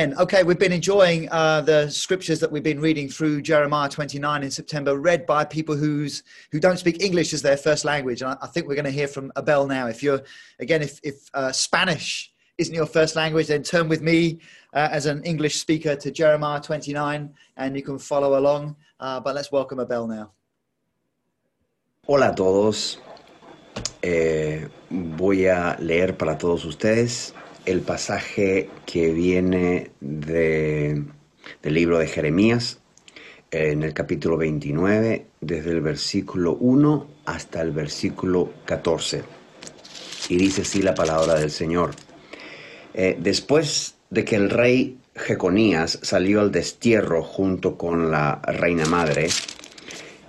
Okay, we've been enjoying uh, the scriptures that we've been reading through Jeremiah 29 in September, read by people who's who don't speak English as their first language. And I, I think we're going to hear from Abel now. If you're again, if, if uh, Spanish isn't your first language, then turn with me uh, as an English speaker to Jeremiah 29, and you can follow along. Uh, but let's welcome Abel now. Hola a todos. Eh, voy a leer para todos ustedes el pasaje que viene de, del libro de Jeremías, en el capítulo 29, desde el versículo 1 hasta el versículo 14. Y dice así la palabra del Señor. Eh, después de que el rey Jeconías salió al destierro junto con la reina madre,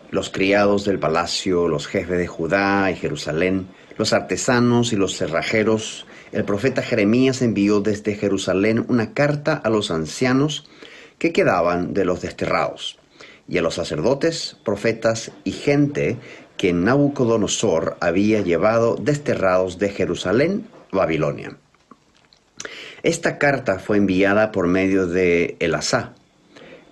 los criados del palacio, los jefes de Judá y Jerusalén, los artesanos y los cerrajeros, el profeta Jeremías envió desde Jerusalén una carta a los ancianos que quedaban de los desterrados, y a los sacerdotes, profetas y gente que Nabucodonosor había llevado desterrados de Jerusalén Babilonia. Esta carta fue enviada por medio de Elasá,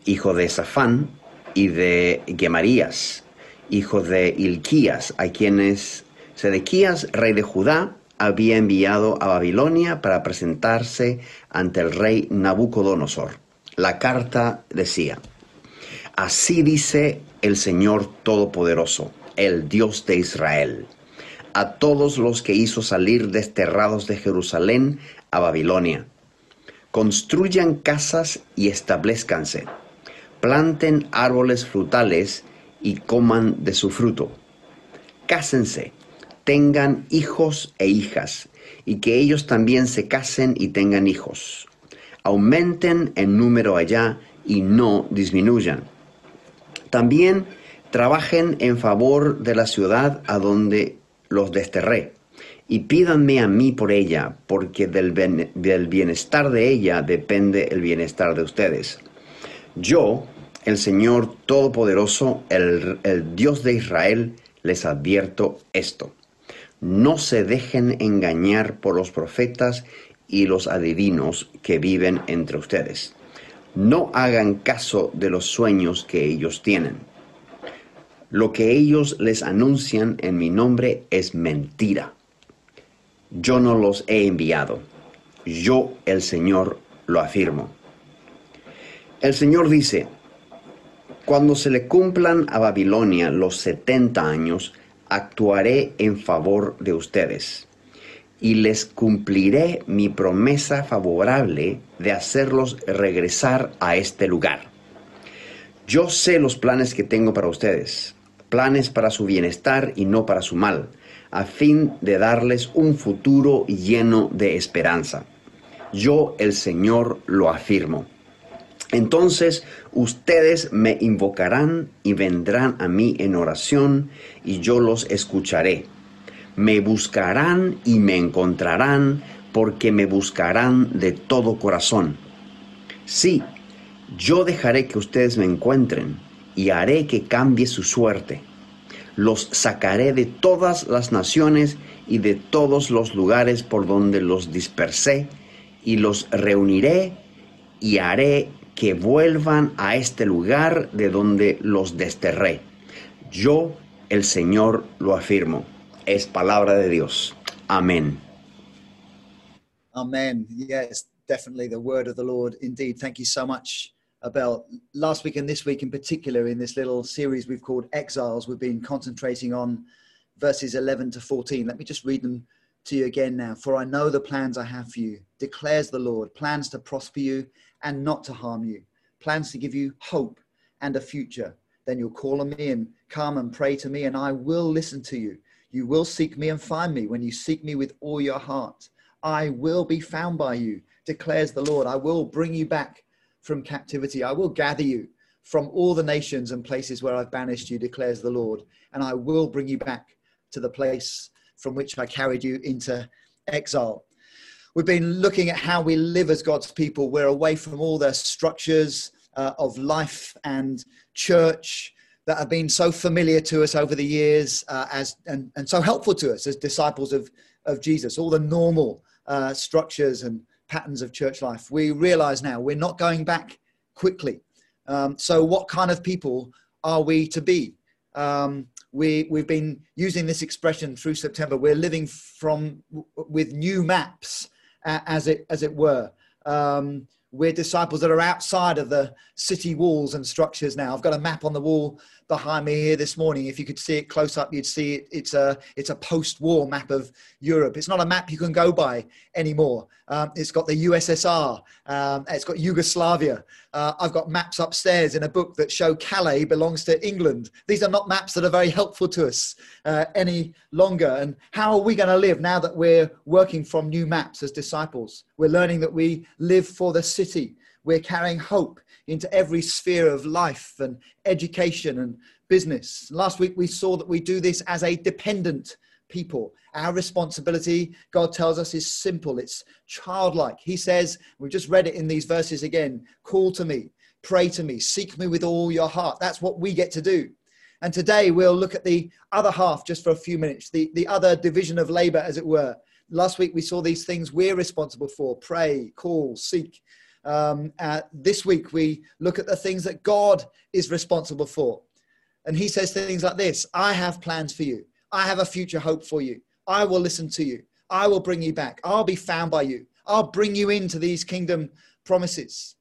hijo de Safán, y de Gemarías, hijo de Ilquías, a quienes Sedequías, rey de Judá, había enviado a Babilonia para presentarse ante el rey Nabucodonosor. La carta decía, Así dice el Señor Todopoderoso, el Dios de Israel, a todos los que hizo salir desterrados de Jerusalén a Babilonia. Construyan casas y establezcanse, planten árboles frutales y coman de su fruto. Cásense tengan hijos e hijas, y que ellos también se casen y tengan hijos. Aumenten en número allá y no disminuyan. También trabajen en favor de la ciudad a donde los desterré, y pídanme a mí por ella, porque del, bienestar de ella depende el bienestar de ustedes. Yo, el Señor Todopoderoso, el Dios de Israel, les advierto esto no se dejen engañar por los profetas y los adivinos que viven entre ustedes. No hagan caso de los sueños que ellos tienen. Lo que ellos les anuncian en mi nombre es mentira. Yo no los he enviado. Yo, el Señor, lo afirmo. El Señor dice, cuando se le cumplan a Babilonia los setenta años, actuaré en favor de ustedes y les cumpliré mi promesa favorable de hacerlos regresar a este lugar. Yo sé los planes que tengo para ustedes, planes para su bienestar y no para su mal, a fin de darles un futuro lleno de esperanza. Yo, el Señor, lo afirmo. Entonces ustedes me invocarán y vendrán a mí en oración y yo los escucharé. Me buscarán y me encontrarán porque me buscarán de todo corazón. Sí, yo dejaré que ustedes me encuentren y haré que cambie su suerte. Los sacaré de todas las naciones y de todos los lugares por donde los dispersé y los reuniré y haré que vuelvan a este lugar de donde los desterré. Yo, el Señor, lo afirmo. Es palabra de Dios. Amén. Amen. Yes, definitely the word of the Lord. Indeed. Thank you so much, Abel. Last week and this week in particular, in this little series we've called Exiles, we've been concentrating on verses 11 to 14. Let me just read them to you again now. For I know the plans I have for you, declares the Lord, plans to prosper you and not to harm you, plans to give you hope and a future. Then you'll call on me and come and pray to me, and I will listen to you. You will seek me and find me when you seek me with all your heart. I will be found by you, declares the Lord. I will bring you back from captivity. I will gather you from all the nations and places where I've banished you, declares the Lord. And I will bring you back to the place from which I carried you into exile. We've been looking at how we live as God's people. We're away from all the structures uh, of life and church that have been so familiar to us over the years uh, as, and, and so helpful to us as disciples of, of Jesus. All the normal uh, structures and patterns of church life. We realize now we're not going back quickly. Um, so, what kind of people are we to be? Um, we, we've been using this expression through September. We're living from with new maps, as it as it were. Um, we're disciples that are outside of the city walls and structures now. I've got a map on the wall behind me here this morning. If you could see it close up, you'd see it. It's a it's a post-war map of Europe. It's not a map you can go by anymore. Um, it's got the USSR. Um, it's got Yugoslavia. Uh, I've got maps upstairs in a book that show Calais belongs to England. These are not maps that are very helpful to us uh, any longer. And how are we going to live now that we're working from new maps as disciples? We're learning that we live for the city. We're carrying hope into every sphere of life and education and business. Last week we saw that we do this as a dependent people. Our responsibility, God tells us, is simple, it's childlike. He says, we've just read it in these verses again call to me, pray to me, seek me with all your heart. That's what we get to do. And today we'll look at the other half just for a few minutes, the, the other division of labor, as it were. Last week we saw these things we're responsible for pray, call, seek. Um, uh, this week, we look at the things that God is responsible for. And he says things like this I have plans for you. I have a future hope for you. I will listen to you. I will bring you back. I'll be found by you. I'll bring you into these kingdom promises.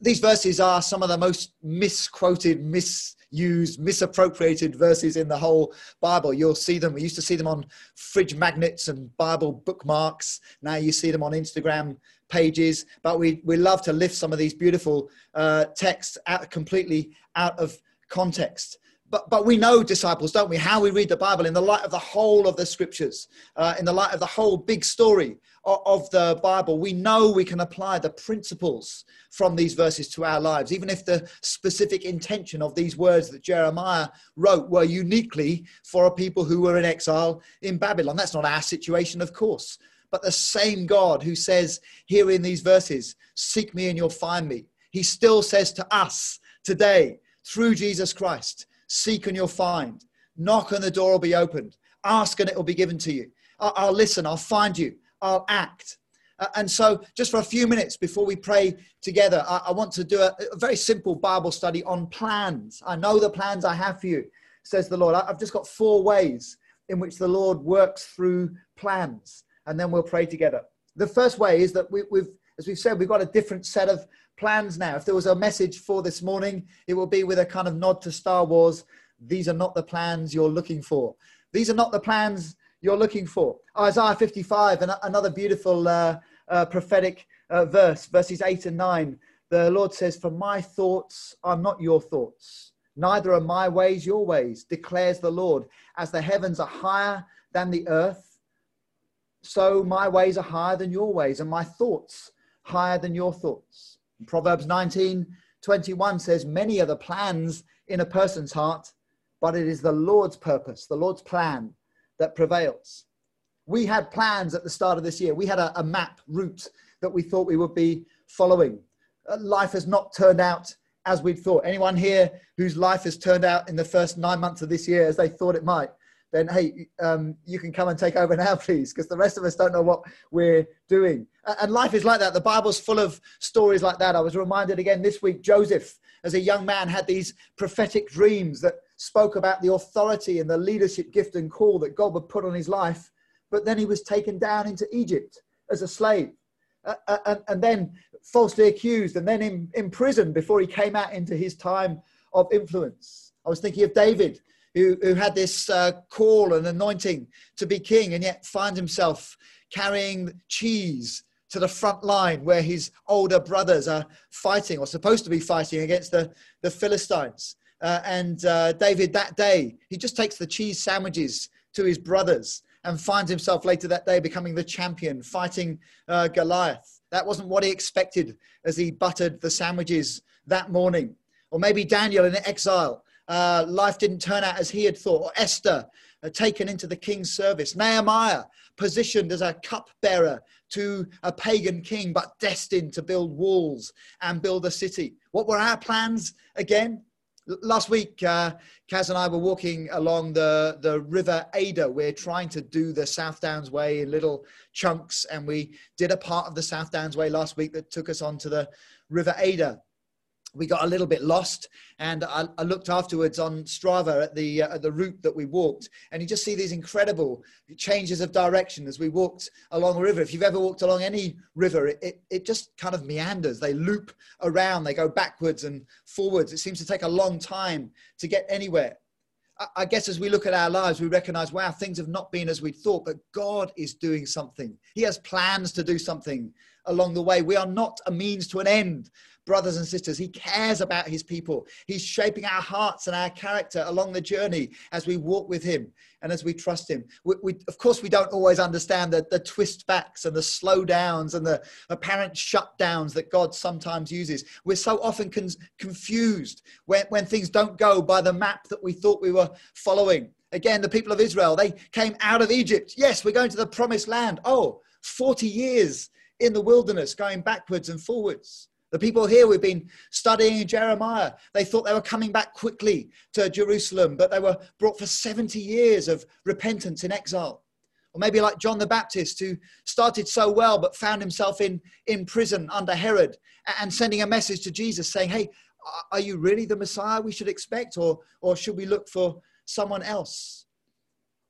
These verses are some of the most misquoted, misused, misappropriated verses in the whole Bible. You'll see them. We used to see them on fridge magnets and Bible bookmarks. Now you see them on Instagram pages, but we, we love to lift some of these beautiful uh, texts out completely out of context. But, but we know, disciples, don't we, how we read the Bible in the light of the whole of the scriptures, uh, in the light of the whole big story of, of the Bible. We know we can apply the principles from these verses to our lives, even if the specific intention of these words that Jeremiah wrote were uniquely for a people who were in exile in Babylon. That's not our situation, of course. But the same God who says here in these verses, Seek me and you'll find me, he still says to us today, through Jesus Christ, Seek and you'll find. Knock and the door will be opened. Ask and it will be given to you. I'll, I'll listen, I'll find you, I'll act. Uh, and so, just for a few minutes before we pray together, I, I want to do a, a, very simple Bible study on plans. I know the plans I have for you, says the Lord. I, I've just got four ways in which the Lord works through plans and then we'll pray together. The first way is that we, have as we've said, we've got a different set of plans now. If there was a message for this morning, it will be with a kind of nod to Star Wars. These are not the plans you're looking for. These are not the plans you're looking for. Isaiah 55, and another beautiful uh, uh, prophetic uh, verse, verses 8 and 9. The Lord says, For my thoughts are not your thoughts, neither are my ways your ways, declares the Lord. As the heavens are higher than the earth, so my ways are higher than your ways, and my thoughts higher than your thoughts. Proverbs 19 21 says, Many are the plans in a person's heart, but it is the Lord's purpose, the Lord's plan that prevails. We had plans at the start of this year. We had a, a map route that we thought we would be following. Uh, life has not turned out as we'd thought. Anyone here whose life has turned out in the first nine months of this year as they thought it might? Then hey, um, you can come and take over now, please, because the rest of us don't know what we're doing. And life is like that. The Bible's full of stories like that. I was reminded again this week, Joseph, as a young man, had these prophetic dreams that spoke about the authority and the leadership gift and call that God would put on his life. But then he was taken down into Egypt as a slave. Uh, and, and, then falsely accused and then in, imprisoned before he came out into his time of influence. I was thinking of David, who, who had this uh, call and anointing to be king and yet finds himself carrying cheese to the front line where his older brothers are fighting or supposed to be fighting against the, the Philistines. Uh, and uh, David, that day, he just takes the cheese sandwiches to his brothers and finds himself later that day becoming the champion, fighting uh, Goliath. That wasn't what he expected as he buttered the sandwiches that morning. Or maybe Daniel in exile uh, life didn't turn out as he had thought, or Esther uh, taken into the king's service, Nehemiah positioned as a cupbearer to a pagan king, but destined to build walls and build a city. What were our plans again? last week, uh, Kaz and I were walking along the, the River Adur. We're trying to do the South Downs Way in little chunks, and we did a part of the South Downs Way last week that took us onto the River Adur we got a little bit lost and I, I, looked afterwards on strava at the uh, at the route that we walked and you just see these incredible changes of direction as we walked along a river. If you've ever walked along any river it, it, it just kind of meanders. They loop around they go backwards and forwards. It seems to take a long time to get anywhere. I guess as we look at our lives, we recognize, wow, things have not been as we thought, but God is doing something. He has plans to do something along the way. We are not a means to an end, brothers and sisters. He cares about his people. He's shaping our hearts and our character along the journey as we walk with him and as we trust him. We, we, of course, we don't always understand the, the twist backs and the slow downs and the apparent shutdowns that God sometimes uses. We're so often con- confused when, when things don't go by the map that we thought we were following. Again, the people of Israel, they came out of Egypt. Yes, we're going to the promised land. Oh, 40 years in the wilderness, going backwards and forwards. The people here we've been studying Jeremiah, they thought they were coming back quickly to Jerusalem, but they were brought for 70 years of repentance in exile. Or maybe like John the Baptist, who started so well but found himself in, in prison under Herod and sending a message to Jesus saying, Hey, are you really the Messiah we should expect, or, or should we look for someone else?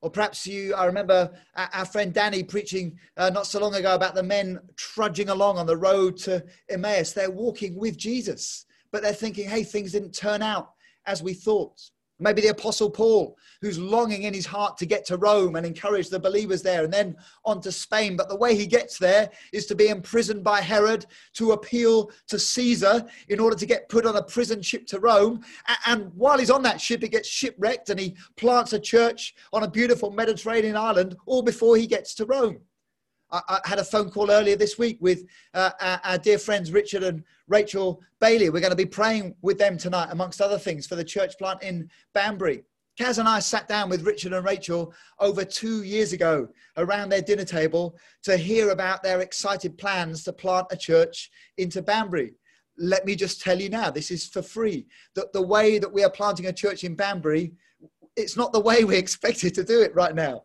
Or perhaps you, I remember our friend Danny preaching uh, not so long ago about the men trudging along on the road to Emmaus. They're walking with Jesus, but they're thinking, hey, things didn't turn out as we thought. Maybe the Apostle Paul, who's longing in his heart to get to Rome and encourage the believers there and then on to Spain. But the way he gets there is to be imprisoned by Herod, to appeal to Caesar in order to get put on a prison ship to Rome. And while he's on that ship, he gets shipwrecked and he plants a church on a beautiful Mediterranean island all before he gets to Rome. I, I had a phone call earlier this week with uh, our, our, dear friends Richard and Rachel Bailey. We're going to be praying with them tonight, amongst other things, for the church plant in Banbury. Kaz and I sat down with Richard and Rachel over two years ago around their dinner table to hear about their excited plans to plant a church into Banbury. Let me just tell you now, this is for free. That the way that we are planting a church in Banbury, it's not the way we expected to do it right now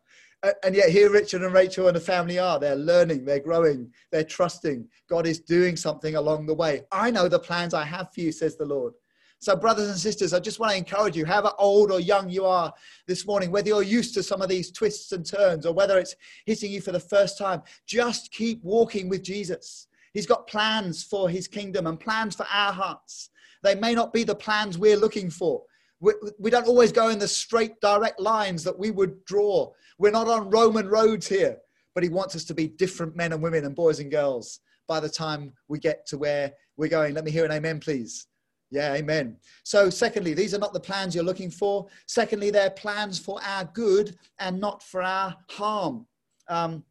and yet here richard and rachel and the family are. They're learning they're growing they're trusting. God is doing something along the way. I know the plans i have for you says the lord. So brothers and sisters i just want to encourage you however old or young you are this morning whether you're used to some of these twists and turns or whether it's hitting you for the first time just keep walking with jesus. He's got plans for his kingdom and plans for our hearts. They may not be the plans we're looking for we, we don't always go in the straight, direct lines that we would draw. We're not on Roman roads here, but He wants us to be different men and women and boys and girls by the time we get to where we're going. Let me hear an amen, please. Yeah, amen. So, secondly, these are not the plans you're looking for. Secondly, they're plans for our good and not for our harm. Um,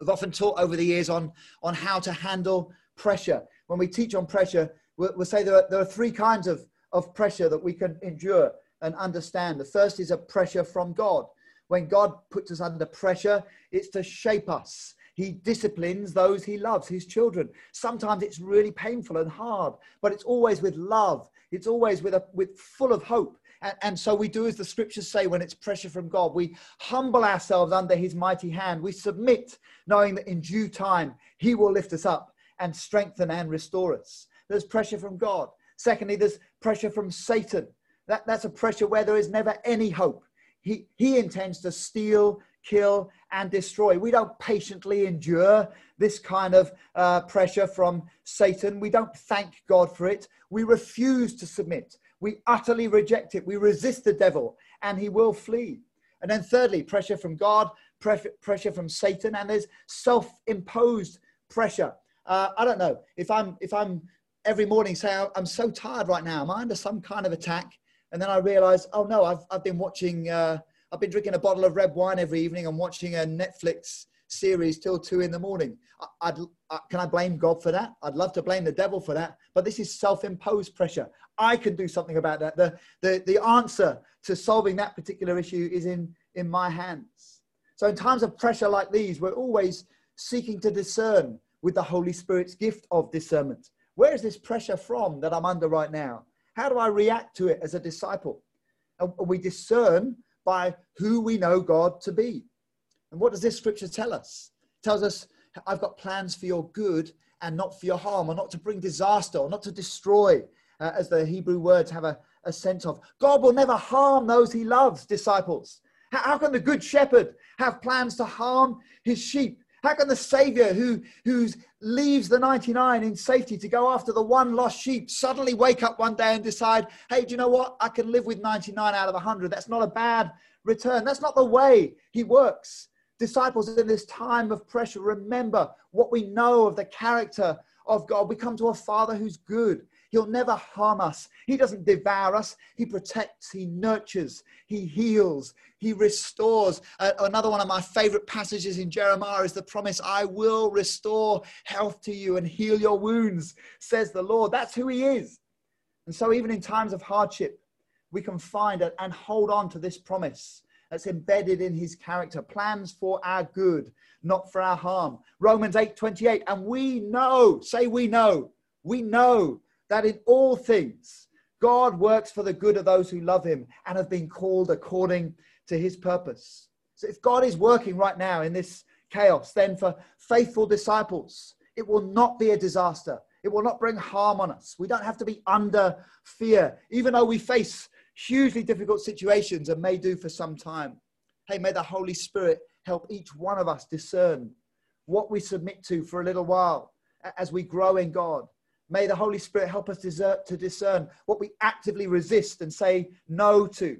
we've often taught over the years on, on how to handle pressure. When we teach on pressure, we'll, we'll say there are, there are three kinds of of pressure that we can endure and understand. The first is a pressure from God. When God puts us under pressure, it's to shape us. He disciplines those he loves, his children. Sometimes it's really painful and hard, but it's always with love. It's always with a with full of hope. And, and, so we do as the scriptures say when it's pressure from God. We humble ourselves under his mighty hand. We submit, knowing that in due time he will lift us up and strengthen and restore us. There's pressure from God. Secondly, there's pressure from Satan. That, that's a pressure where there is never any hope. He, he intends to steal, kill, and destroy. We don't patiently endure this kind of uh, pressure from Satan. We don't thank God for it. We refuse to submit. We utterly reject it. We resist the devil, and he will flee. And then, thirdly, pressure from God, pressure from Satan, and there's self-imposed pressure. Uh, I don't know if I'm if I'm every morning say, I'm so tired right now. Am I under some kind of attack? And then I realize, oh no, I've, I've been watching, uh, I've been drinking a bottle of red wine every evening. I'm watching a Netflix series till two in the morning. I, would can I blame God for that? I'd love to blame the devil for that, but this is self-imposed pressure. I can do something about that. The, the, the answer to solving that particular issue is in, in my hands. So in times of pressure like these, we're always seeking to discern with the Holy Spirit's gift of discernment. Where is this pressure from that I'm under right now? How do I react to it as a disciple? And we discern by who we know God to be. And what does this scripture tell us? It tells us, I've got plans for your good and not for your harm, or not to bring disaster, or not to destroy, uh, as the Hebrew words have a, a sense of. God will never harm those he loves, disciples. How, how can the good shepherd have plans to harm his sheep? How can the Savior, who who leaves the 99 in safety to go after the one lost sheep, suddenly wake up one day and decide, hey, do you know what? I can live with 99 out of 100. That's not a bad return. That's not the way He works. Disciples, in this time of pressure, remember what we know of the character of God. We come to a Father who's good. He'll never harm us. He doesn't devour us. He protects, He nurtures, He heals, He restores. Uh, another one of my favorite passages in Jeremiah is the promise I will restore health to you and heal your wounds, says the Lord. That's who He is. And so, even in times of hardship, we can find and hold on to this promise that's embedded in his character plans for our good not for our harm romans 8 28 and we know say we know we know that in all things God works for the good of those who love him and have been called according to his purpose. So if God is working right now in this chaos, then for faithful disciples, it will not be a disaster. It will not bring harm on us. We don't have to be under fear, even though we face hugely difficult situations and may do for some time. Hey, may the Holy Spirit help each one of us discern what we submit to for a little while as we grow in God May the Holy Spirit help us desert, to discern what we actively resist and say no to.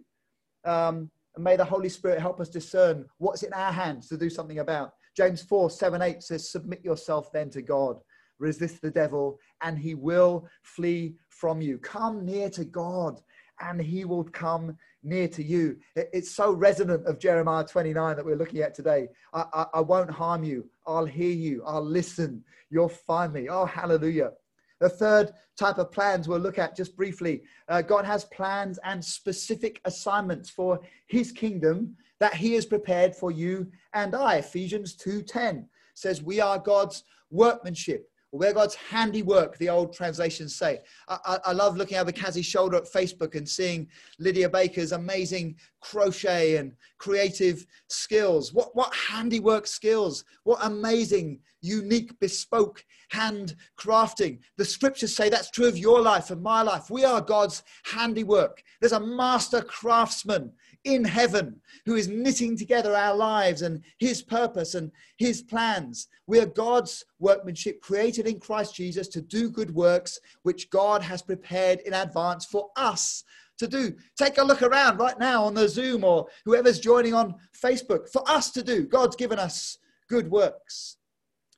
Um, and may the Holy Spirit help us discern what's in our hands to do something about. James 4 7 8 says, Submit yourself then to God, resist the devil, and he will flee from you. Come near to God, and he will come near to you. It's so resonant of Jeremiah 29 that we're looking at today. I, I, I won't harm you, I'll hear you, I'll listen, you'll find me. Oh, hallelujah. The third type of plans we'll look at just briefly. Uh, God has plans and specific assignments for his kingdom that he has prepared for you and I. Ephesians 2:10 says we are God's workmanship. We're God's handiwork, the old translations say. I, I, I love looking over Kazzy's shoulder at Facebook and seeing Lydia Baker's amazing crochet and creative skills. What, what handiwork skills? What amazing, unique, bespoke hand crafting. The scriptures say that's true of your life and my life. We are God's handiwork. There's a master craftsman in heaven who is knitting together our lives and his purpose and his plans. We are God's workmanship created in Christ Jesus to do good works which God has prepared in advance for us to do. Take a look around right now on the Zoom or whoever's joining on Facebook for us to do. God's given us good works.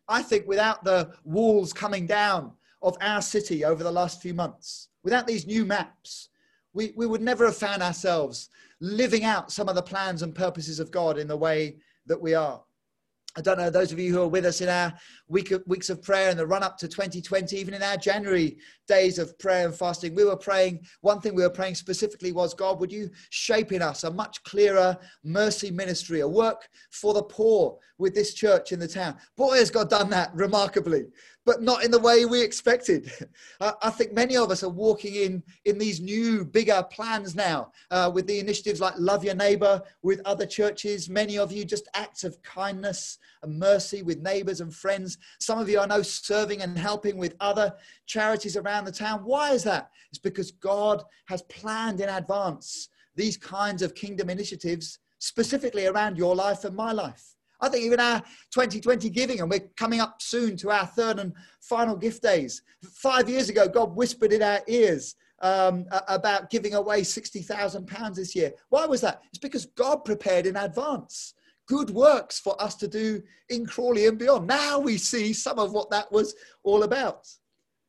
I think without the walls coming down of our city over the last few months, without these new maps, we, we would never have found ourselves living out some of the plans and purposes of God in the way that we are. I don't know, those of you who are with us in our week of, weeks of prayer and the run up to 2020, even in our January days of prayer and fasting, we were praying. One thing we were praying specifically was, God, would you shape in us a much clearer mercy ministry, a work for the poor with this church in the town? Boy, has God done that remarkably but not in the way we expected. I think many of us are walking in in these new, bigger plans now uh, with the initiatives like Love Your Neighbor with other churches. Many of you just acts of kindness and mercy with neighbors and friends. Some of you I know serving and helping with other charities around the town. Why is that? It's because God has planned in advance these kinds of kingdom initiatives specifically around your life and my life. I think even our 2020 giving, and we're coming up soon to our third and final gift days. Five years ago, God whispered in our ears um, about giving away £60,000 this year. Why was that? It's because God prepared in advance good works for us to do in Crawley and beyond. Now we see some of what that was all about.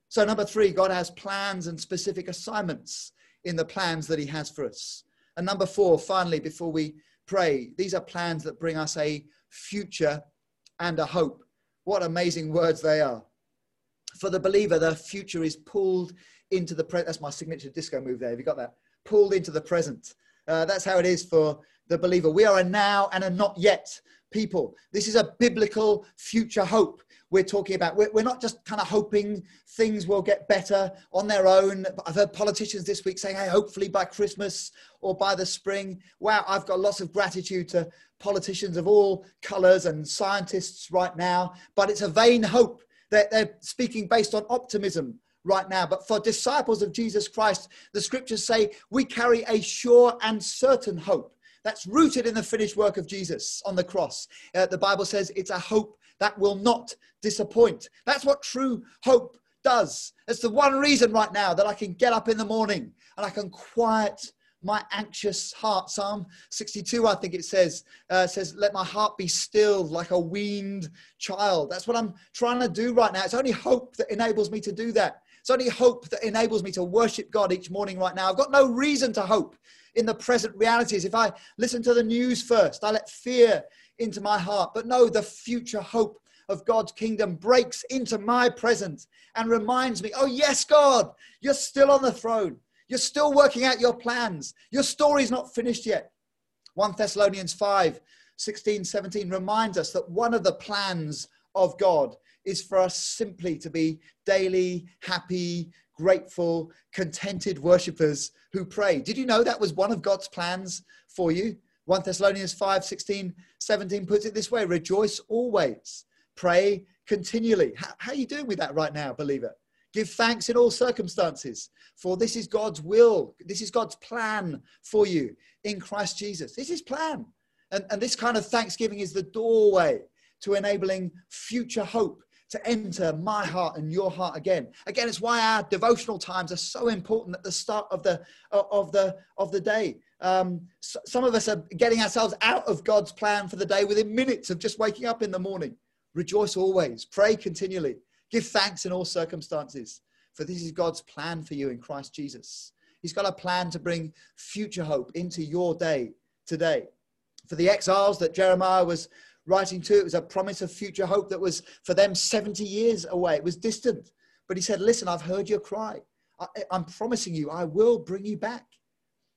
So, number three, God has plans and specific assignments in the plans that He has for us. And number four, finally, before we pray, these are plans that bring us a future, and a hope. What amazing words they are. For the believer, the future is pulled into the present. That's my signature disco move there. Have you got that? Pulled into the present. Uh, that's how it is for the believer. We are a now and a not yet people. This is a biblical future hope. We're talking about. We're, we're not just kind of hoping things will get better on their own. I've heard politicians this week saying, hey, hopefully by Christmas or by the spring. Wow, I've got lots of gratitude to politicians of all colors and scientists right now, but it's a vain hope. They're, they're speaking based on optimism right now. But for disciples of Jesus Christ, the scriptures say we carry a sure and certain hope that's rooted in the finished work of Jesus on the cross. Uh, the Bible says it's a hope that will not disappoint. That's what true hope does. It's the one reason right now that I can get up in the morning and I can quiet my anxious heart. Psalm 62, I think it says, uh, says, let my heart be stilled like a weaned child. That's what I'm trying to do right now. It's only hope that enables me to do that. It's only hope that enables me to worship God each morning right now. I've got no reason to hope in the present realities. If I listen to the news first, I let fear into my heart. But no, the future hope of God's kingdom breaks into my present and reminds me, oh, yes, God, you're still on the throne. You're still working out your plans. Your story's not finished yet. 1 Thessalonians 5 16, 17 reminds us that one of the plans of God is for us simply to be daily, happy, grateful, contented worshippers who pray. Did you know that was one of God's plans for you? 1 Thessalonians 5 16, 17 puts it this way rejoice always, pray continually. How, how are you doing with that right now, believer? Give thanks in all circumstances, for this is God's will. This is God's plan for you in Christ Jesus. This is plan. And, and this kind of thanksgiving is the doorway to enabling future hope to enter my heart and your heart again. Again, it's why our devotional times are so important at the start of the of the of the day. Um, so some of us are getting ourselves out of God's plan for the day within minutes of just waking up in the morning. Rejoice always, pray continually, give thanks in all circumstances, for this is God's plan for you in Christ Jesus. He's got a plan to bring future hope into your day today. For the exiles that Jeremiah was writing to, it was a promise of future hope that was for them 70 years away. It was distant. But he said, Listen, I've heard your cry. I, I'm promising you, I will bring you back.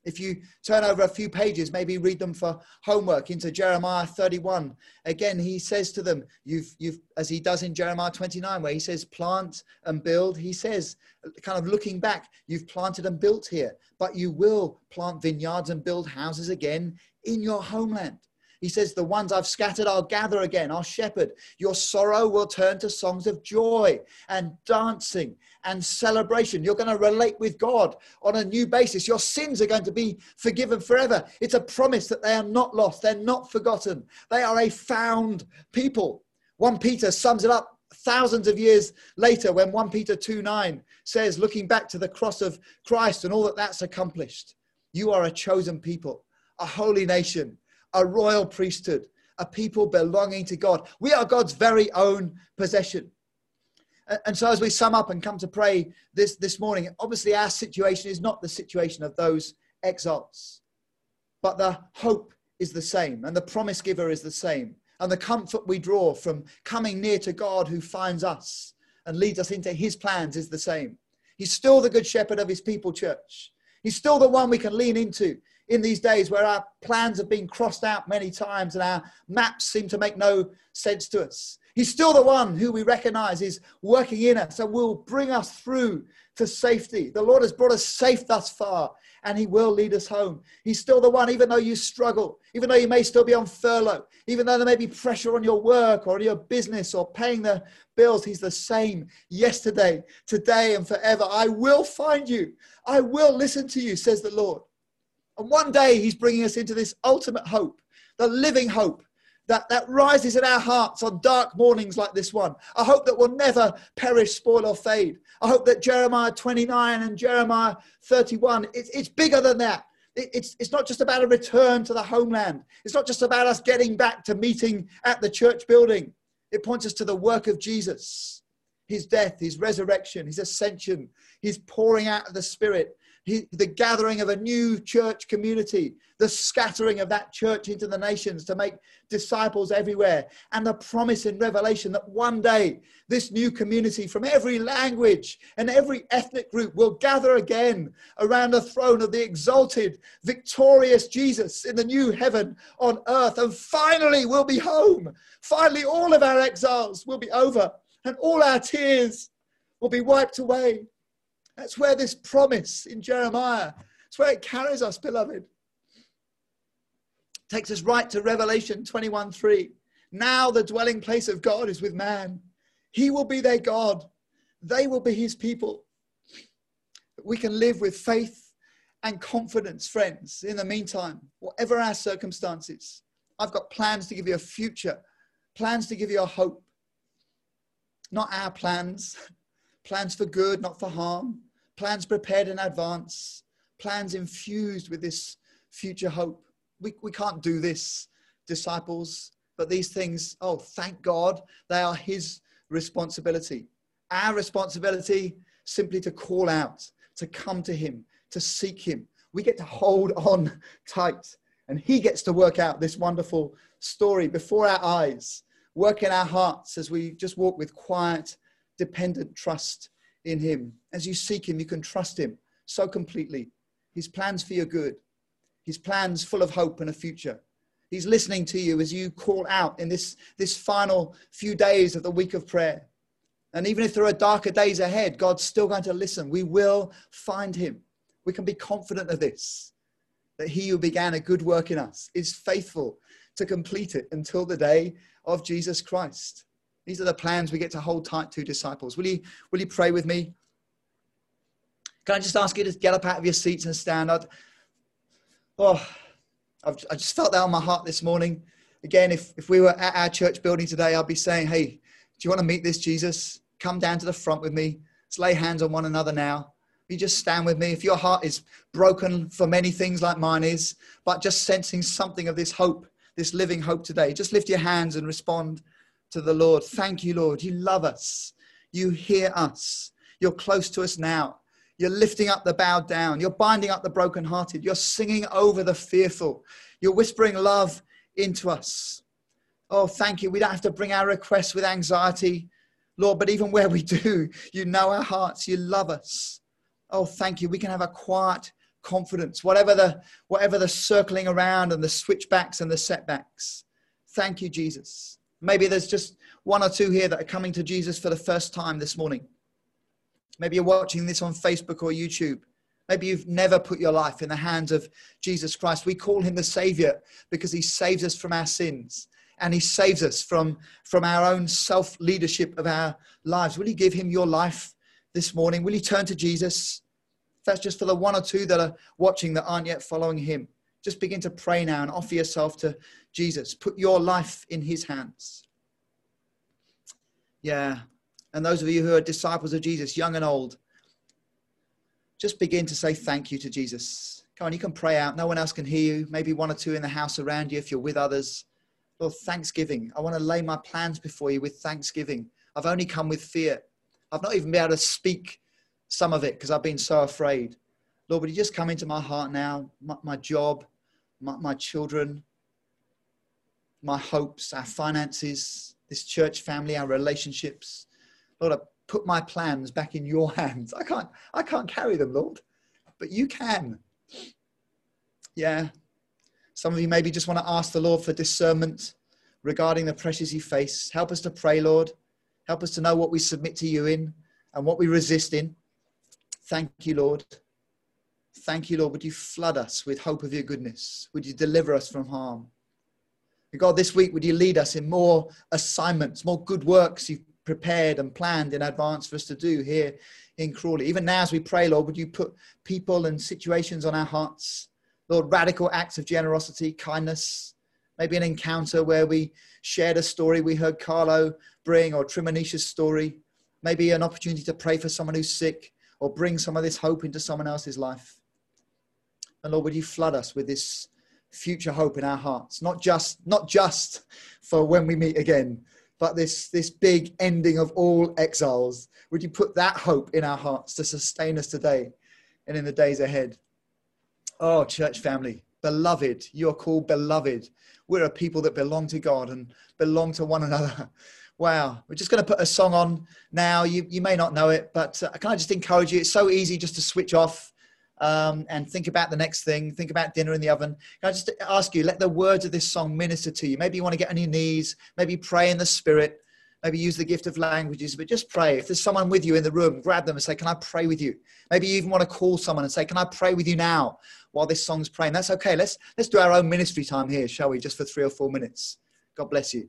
If you turn over a few pages, maybe read them for homework into Jeremiah 31. Again, he says to them, you've, you've, as he does in Jeremiah 29, where he says, plant and build. He says, kind of looking back, you've planted and built here, but you will plant vineyards and build houses again in your homeland. He says, The ones I've scattered, I'll gather again, I'll shepherd. Your sorrow will turn to songs of joy and dancing and celebration. You're going to relate with God on a new basis. Your sins are going to be forgiven forever. It's a promise that they are not lost, they're not forgotten. They are a found people. 1 Peter sums it up thousands of years later when 1 Peter 2 9 says, looking back to the cross of Christ and all that that's accomplished, you are a chosen people, a holy nation a royal priesthood, a people belonging to God. We are God's very own possession. And so, as we sum up and come to pray this, this morning, obviously our situation is not the situation of those exiles, but the hope is the same, and the promise giver is the same, and the comfort we draw from coming near to God who finds us and leads us into his plans is the same. He's still the good shepherd of his people, church. He's still the one we can lean into in these days where our plans have been crossed out many times and our maps seem to make no sense to us. He's still the one who we recognize is working in us and will bring us through to safety. The Lord has brought us safe thus far and He will lead us home. He's still the one, even though you struggle, even though you may still be on furlough, even though there may be pressure on your work or your business or paying the bills. He's the same yesterday, today, and forever. I will find you. I will listen to you, says the Lord. And one day he's bringing us into this ultimate hope, the living hope that, that rises in our hearts on dark mornings like this one. A hope that will never perish, spoil, or fade. I hope that Jeremiah 29 and Jeremiah 31, it's, it's bigger than that. It, it's, it's not just about a return to the homeland. It's not just about us getting back to meeting at the church building. It points us to the work of Jesus, his death, his resurrection, his ascension, his pouring out of the Spirit, he, the gathering of a new church community, the scattering of that church into the nations to make disciples everywhere, and the promise in Revelation that one day this new community from every language and every ethnic group will gather again around the throne of the exalted, victorious Jesus in the new heaven on earth. And finally, we'll be home. Finally, all of our exiles will be over. and all our tears will be wiped away. That's where this promise in Jeremiah, it's where it carries us, beloved. Takes us right to Revelation 21 3. Now the dwelling place of God is with man. He will be their God. They will be his people. We can live with faith and confidence, friends, in the meantime, whatever our circumstances. I've got plans to give you a future, plans to give you a hope. Not our plans, plans for good, not for harm, plans prepared in advance, plans infused with this future hope. We, we can't do this, disciples, but these things, oh, thank God, they are His responsibility. Our responsibility simply to call out, to come to Him, to seek Him. We get to hold on tight, and He gets to work out this wonderful story before our eyes, work in our hearts as we just walk with quiet, dependent trust in Him. As you seek Him, you can trust Him so completely. His plans for your good, His plans full of hope and a future. He's listening to you as you call out in this, this final few days of the week of prayer. And even if there are darker days ahead, God's still going to listen. We will find Him. We can be confident of this that He who began a good work in us is faithful to complete it until the day of Jesus Christ. These are the plans we get to hold tight to, disciples. Will you, will you pray with me? Can I just ask you to get up out of your seats and stand? I'd, oh, I've, I just felt that on my heart this morning. Again, if, if we were at our church building today, I'd be saying, hey, do you want to meet this Jesus? Come down to the front with me. Let's lay hands on one another now. You just stand with me. If your heart is broken for many things like mine is, but just sensing something of this hope, this living hope today, just lift your hands and respond to the Lord. Thank you, Lord. You love us. You hear us. You're close to us now. You're lifting up the bowed down. You're binding up the brokenhearted. You're singing over the fearful. You're whispering love into us. Oh, thank you. We don't have to bring our requests with anxiety, Lord, but even where we do, you know our hearts. You love us. Oh, thank you. We can have a quiet confidence, whatever the, whatever the circling around and the switchbacks and the setbacks. Thank you, Jesus. Maybe there's just one or two here that are coming to Jesus for the first time this morning. Maybe you're watching this on Facebook or YouTube. Maybe you've never put your life in the hands of Jesus Christ. We call him the Savior because he saves us from our sins and he saves us from, from our own self leadership of our lives. Will you give him your life this morning? Will you turn to Jesus? That's just for the one or two that are watching that aren't yet following him. Just begin to pray now and offer yourself to Jesus. Put your life in his hands. Yeah. And those of you who are disciples of Jesus, young and old, just begin to say thank you to Jesus. Come on, you can pray out. No one else can hear you. Maybe one or two in the house around you if you're with others. Lord, thanksgiving. I want to lay my plans before you with thanksgiving. I've only come with fear. I've not even been able to speak some of it because I've been so afraid. Lord, would you just come into my heart now, my, my job, my, my children, my hopes, our finances, this church family, our relationships. Lord, I put my plans back in your hands. I can't, I can't carry them, Lord, but you can. Yeah. Some of you maybe just want to ask the Lord for discernment regarding the pressures you face. Help us to pray, Lord. Help us to know what we submit to you in and what we resist in. Thank you, Lord. Thank you, Lord. Would you flood us with hope of your goodness? Would you deliver us from harm? God, this week, would you lead us in more assignments, more good works you've prepared and planned in advance for us to do here in Crawley? Even now, as we pray, Lord, would you put people and situations on our hearts? Lord, radical acts of generosity, kindness, maybe an encounter where we shared a story we heard Carlo bring or Trimanisha's story, maybe an opportunity to pray for someone who's sick or bring some of this hope into someone else's life. And Lord, would you flood us with this future hope in our hearts, not just, not just for when we meet again, but this, this big ending of all exiles. Would you put that hope in our hearts to sustain us today and in the days ahead? Oh, church family, beloved, you're called beloved. We're a people that belong to God and belong to one another. Wow. We're just going to put a song on now. You, you may not know it, but uh, can I just encourage you? It's so easy just to switch off um, and think about the next thing, think about dinner in the oven. Can I just ask you, let the words of this song minister to you? Maybe you want to get on your knees, maybe pray in the spirit. maybe use the gift of languages, but just pray. If there's someone with you in the room, grab them and say, Can I pray with you? Maybe you even want to call someone and say, Can I pray with you now while this song's praying? That's okay. Let's let's do our own ministry time here, shall we? Just for three or four minutes. God bless you.